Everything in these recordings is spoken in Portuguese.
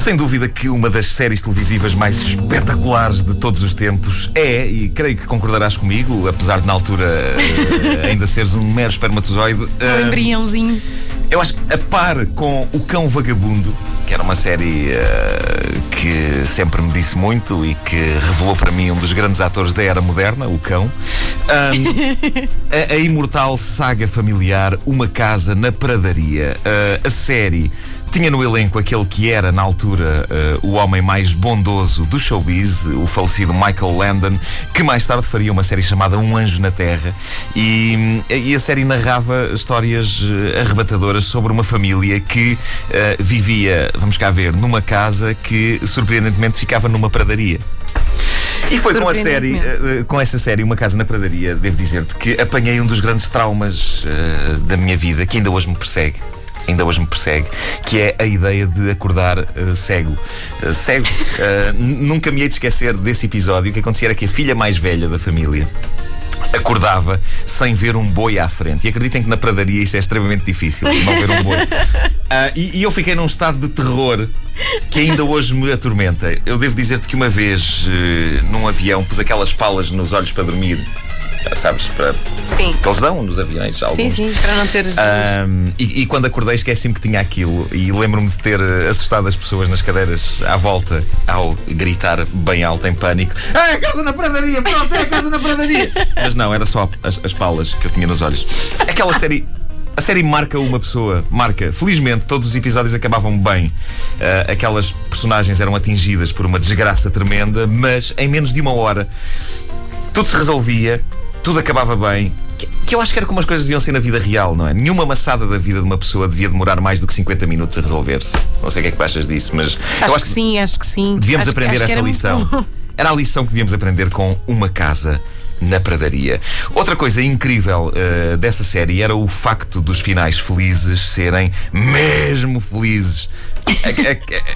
Sem dúvida que uma das séries televisivas mais espetaculares de todos os tempos é, e creio que concordarás comigo, apesar de na altura uh, ainda seres um mero espermatozoide. Uh, um embriãozinho. Eu acho que a par com O Cão Vagabundo, que era uma série uh, que sempre me disse muito e que revelou para mim um dos grandes atores da era moderna, o Cão, um, a, a, imortal saga familiar Uma Casa na Pradaria. Uh, a série tinha no elenco aquele que era, na altura, uh, o homem mais bondoso do showbiz, o falecido Michael Landon, que mais tarde faria uma série chamada Um Anjo na Terra. E, e a série narrava histórias uh, arrebatadoras sobre uma família que uh, vivia, vamos cá ver, numa casa que surpreendentemente ficava numa pradaria. E foi com a série, com essa série, Uma Casa na Pradaria, devo dizer-te que apanhei um dos grandes traumas da minha vida, que ainda hoje me persegue ainda hoje me persegue, que é a ideia de acordar uh, cego. Uh, cego. Uh, nunca me hei de esquecer desse episódio. O que acontecia era que a filha mais velha da família acordava sem ver um boi à frente. E acreditem que na pradaria isso é extremamente difícil, não ver um boi. Uh, e, e, eu fiquei num estado de terror que ainda hoje me atormenta. Eu devo dizer-te que uma vez, uh, num avião, pus aquelas palas nos olhos para dormir sabes, para, sim. que eles dão nos aviões. Alguns. Sim, sim, para não teres. Um, e, e, quando acordei, esqueci-me que tinha aquilo. E lembro-me de ter eh, assustado as pessoas nas cadeiras à volta ao gritar bem alto em pânico: É a casa na pradaria! Pronto, é a casa na pradaria! Mas não, era só as, as palas que eu tinha nos olhos. Aquela série. A série marca uma pessoa, marca. Felizmente, todos os episódios acabavam bem. Uh, aquelas personagens eram atingidas por uma desgraça tremenda, mas em menos de uma hora tudo se resolvia tudo acabava bem. Que, que, eu acho que era como as coisas deviam ser na vida real, não é? Nenhuma maçada da vida de uma pessoa devia demorar mais do que 50 minutos a resolver-se. Não sei o que é que achas disso, mas. Acho, eu acho que, sim, acho que sim. Devíamos acho, aprender acho essa lição. Era a lição que devíamos aprender com uma casa na pradaria. Outra coisa incrível uh, dessa série era o facto dos finais felizes serem mesmo felizes.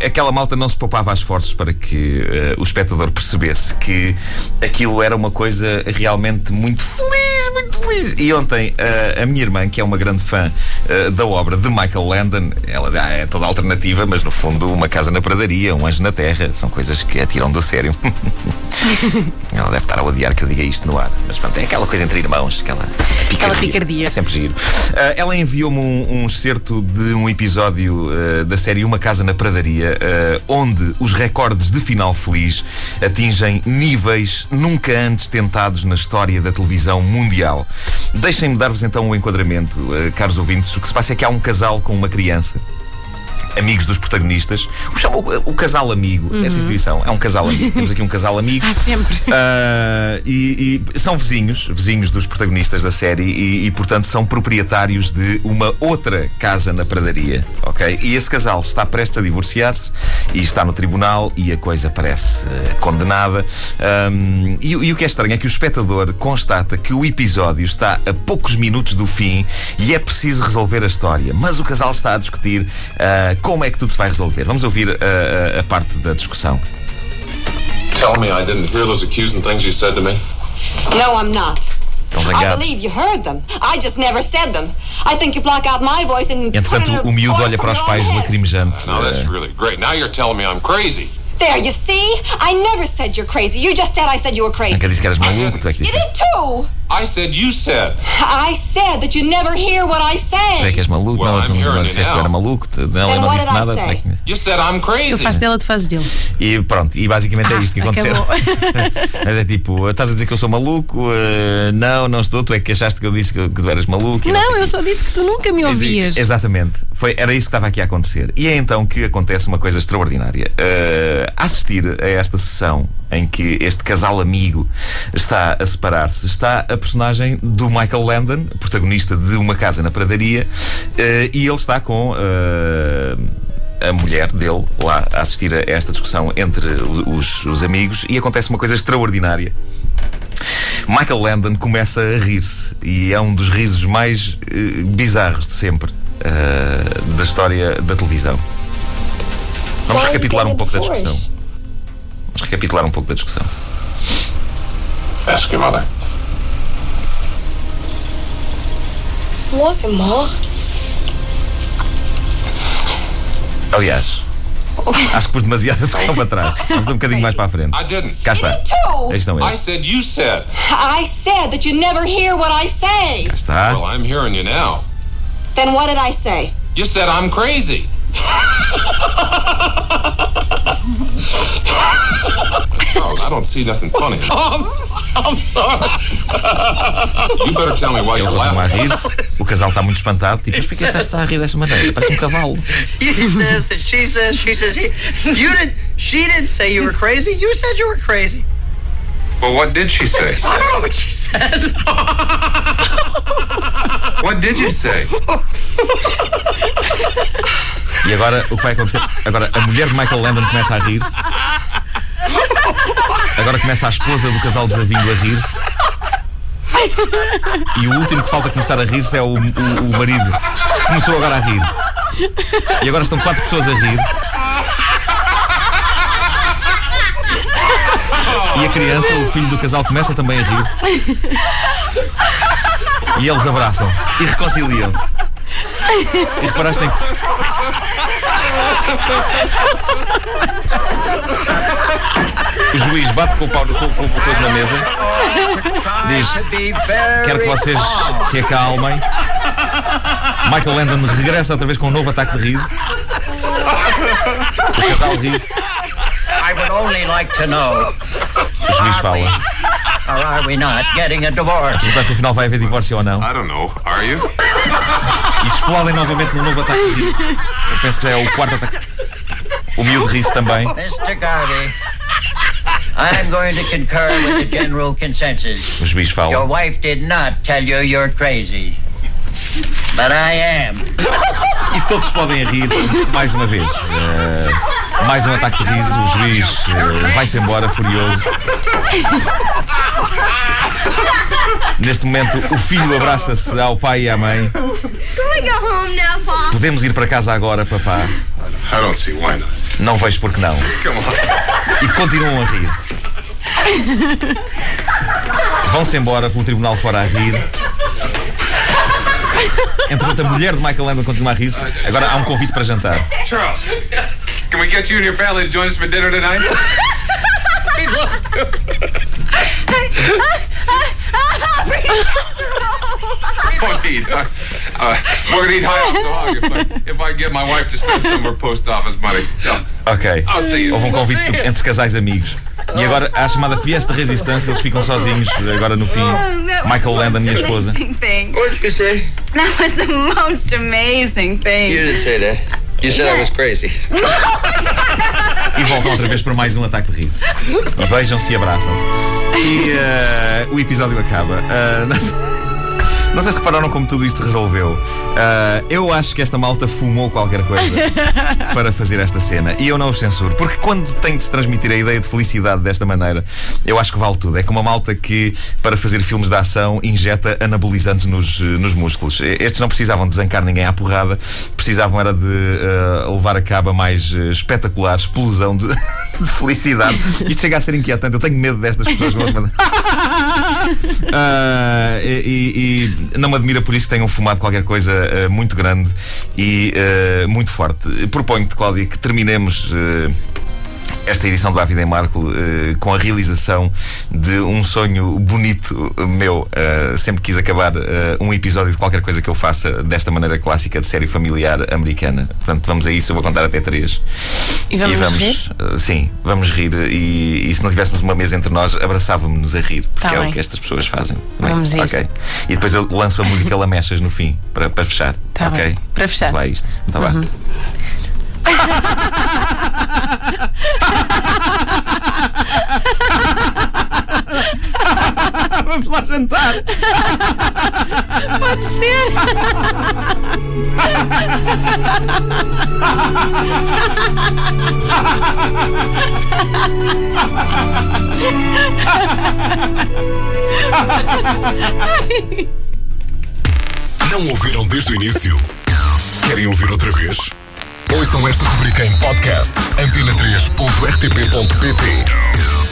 Aquela malta não se poupava esforços para que uh, o espectador percebesse que aquilo era uma coisa realmente muito feliz, muito feliz. E ontem uh, a minha irmã, que é uma grande fã uh, da obra de Michael Landon, ela é toda alternativa, mas no fundo, uma casa na pradaria, um anjo na terra, são coisas que a tiram do sério. ela deve estar a odiar que eu diga isto no ar, mas pronto, é aquela coisa entre irmãos, aquela picardia. Aquela picardia. É sempre giro. ela enviou-me um, um excerto de um episódio da série Uma Casa na Pradaria, uh, onde os recordes de final feliz atingem níveis nunca antes tentados na história da televisão mundial. Deixem-me dar-vos então um enquadramento, uh, caros ouvintes. O que se passa é que há um casal com uma criança amigos dos protagonistas. O, chama, o, o casal amigo, uhum. essa instituição é um casal amigo. Temos aqui um casal amigo. Ah, sempre. Uh, e, e, são vizinhos, vizinhos dos protagonistas da série e, e, portanto, são proprietários de uma outra casa na pradaria, ok? E esse casal está prestes a divorciar-se e está no tribunal e a coisa parece uh, condenada. Um, e, e o que é estranho é que o espectador constata que o episódio está a poucos minutos do fim e é preciso resolver a história. Mas o casal está a discutir uh, como é que tudo se vai resolver? Vamos ouvir a, a, a parte da discussão. Tell me I didn't hear those accusing things you said to me. No, I'm not. I believe you heard them. I just never said them. I think you block out my voice and Entretanto, o miúdo olha para os pais lacrimejante. Now that's really great. Now you're telling me I'm crazy. There, you see? I never said you're crazy. You just said I said you were crazy. Nunca disse que eras maluco, tu é que disseste. You did too. I said you said. I said that you never hear what I say. Tu é que és maluco, well, não, tu não disseste que eu era maluco, não, eu não disse nada. É que... You said I'm crazy. Eu faço dela, tu fazes dele. E pronto, e basicamente é ah, isto que aconteceu. Mas é tipo, estás a dizer que eu sou maluco? Uh, não, não estou, tu é que achaste que eu disse que, que tu eras maluco. Não, não eu só disse que tu nunca me ouvias. Exatamente, Foi, era isso que estava aqui a acontecer. E é então que acontece uma coisa extraordinária. Uh, assistir a esta sessão em que este casal amigo está a separar-se, está a personagem do Michael Landon, protagonista de Uma Casa na Pradaria, uh, e ele está com. Uh, a mulher dele lá a assistir a esta discussão entre os, os amigos e acontece uma coisa extraordinária. Michael Landon começa a rir-se e é um dos risos mais uh, bizarros de sempre uh, da história da televisão. Vamos recapitular um pouco da discussão. Vamos recapitular um pouco da discussão. Ask your mother. What, Ma? Aliás, Acho que pus demasiada atenção para trás. Vamos um bocadinho mais para a frente. I didn't. Cá está. Aí estão I eles. said you said. I said that you never hear what I say. Cá está. Well, I'm hearing you now. Then what did I say? You said I'm crazy. oh, I don't see nothing funny. I'm, I'm sorry. you better tell me why Ele you're continua a laughing. rir-se. O casal está muito espantado. Tipo, mas porquê que este está a rir desta maneira? Parece um cavalo. He says and she says, she says, he, you didn't, she didn't say you were crazy. You said you were crazy. Well, what did she say? I don't know what she said. What did you say? E agora o que vai acontecer? Agora a mulher de Michael Landon começa a rir-se. Agora começa a esposa do casal desavindo a rir-se. E o último que falta começar a rir-se é o, o, o marido, que começou agora a rir. E agora estão quatro pessoas a rir. E a criança, o filho do casal, começa também a rir-se. E eles abraçam-se e reconciliam-se. E reparaste em O juiz bate com o, pau, com, com coisa na mesa, diz: Quero que vocês se acalmem. Michael Landon regressa outra vez com um novo ataque de riso. O casal ri-se. I would only like to know, O juiz fala. or are we not getting a divorce? Perguntar se afinal vai haver divórcio ou não. I don't know. Are you? E explodem novamente num novo ataque de riso. Eu penso que já é o quarto ataque. O miúdo ri-se também. Mr. Garvey, I'm going to concur with the general consensus. O juiz Your fala. wife did not tell you you're crazy. But I am. E todos podem rir mais uma vez. Eh, mais um ataque de riso. O juiz eh, vai-se embora furioso. Neste momento, o filho abraça-se ao pai e à mãe. Now? Podemos ir para casa agora, papá. I don't see why not. Não vejo porque não. E continuam a rir. Vão-se embora pelo tribunal fora a rir. Entretanto, a mulher de Michael Landon continua a rir-se. Agora há um convite para jantar. Charles, can we get you and your family to join us for dinner tonight? we don't. Uh, uh, we're gonna eat high off the hog if I, if I get my wife to spend some of her post office money. Yeah. Ok. I'll see you. Houve um convite entre casais amigos. E agora há a chamada pièce de resistência. Eles ficam sozinhos agora no fim. Michael Landon e a esposa. Thing. What did you say? That was the most amazing thing. You didn't say that. You said I was crazy. E voltam outra vez para mais um ataque de riso. E beijam-se e abraçam-se. E eh, o episódio acaba. Eh, não, sei, se repararam como tudo isto resolveu. Eh, eu acho que esta malta fumou qualquer coisa para fazer esta cena. E eu não os censuro. Porque quando tem de se transmitir a ideia de felicidade desta maneira, eu acho que vale tudo. É como uma malta que, para fazer filmes de ação, injeta anabolizantes nos, eh, nos músculos. Estes não precisavam de zancar ninguém à porrada, precisavam era de eh, levar a cabo a mais eh, espetacular explosão de, de felicidade. Isto chega a ser inquietante. Eu tenho medo destas pessoas. que Ah, e, e não me admira por isso que tenham fumado qualquer coisa ah, muito grande e ah, muito forte. Proponho-te, Cláudia, que terminemos. Esta edição do A Vida em Marco eh, com a realização de um sonho bonito meu. Eh, sempre quis acabar eh, um episódio de qualquer coisa que eu faça desta maneira clássica de série familiar americana. Portanto, vamos a isso. Eu vou contar até três. E vamos rir? eh, sim, vamos rir. E, e se não tivéssemos uma mesa entre nós, abraçávamos-nos a rir. Porque Tá é bem. o que estas pessoas fazem. Bem, Vamos a isso. ok? E depois eu lanço a música Lamechas no fim, para, para fechar. Tá ok? bem. Para fechar. Vai isto. Tá bem. Vamos lá jantar. Pode ser. Não ouviram desde o início? Querem ouvir outra vez? Ouçam esta rubrica em podcast antena3.rtp.pt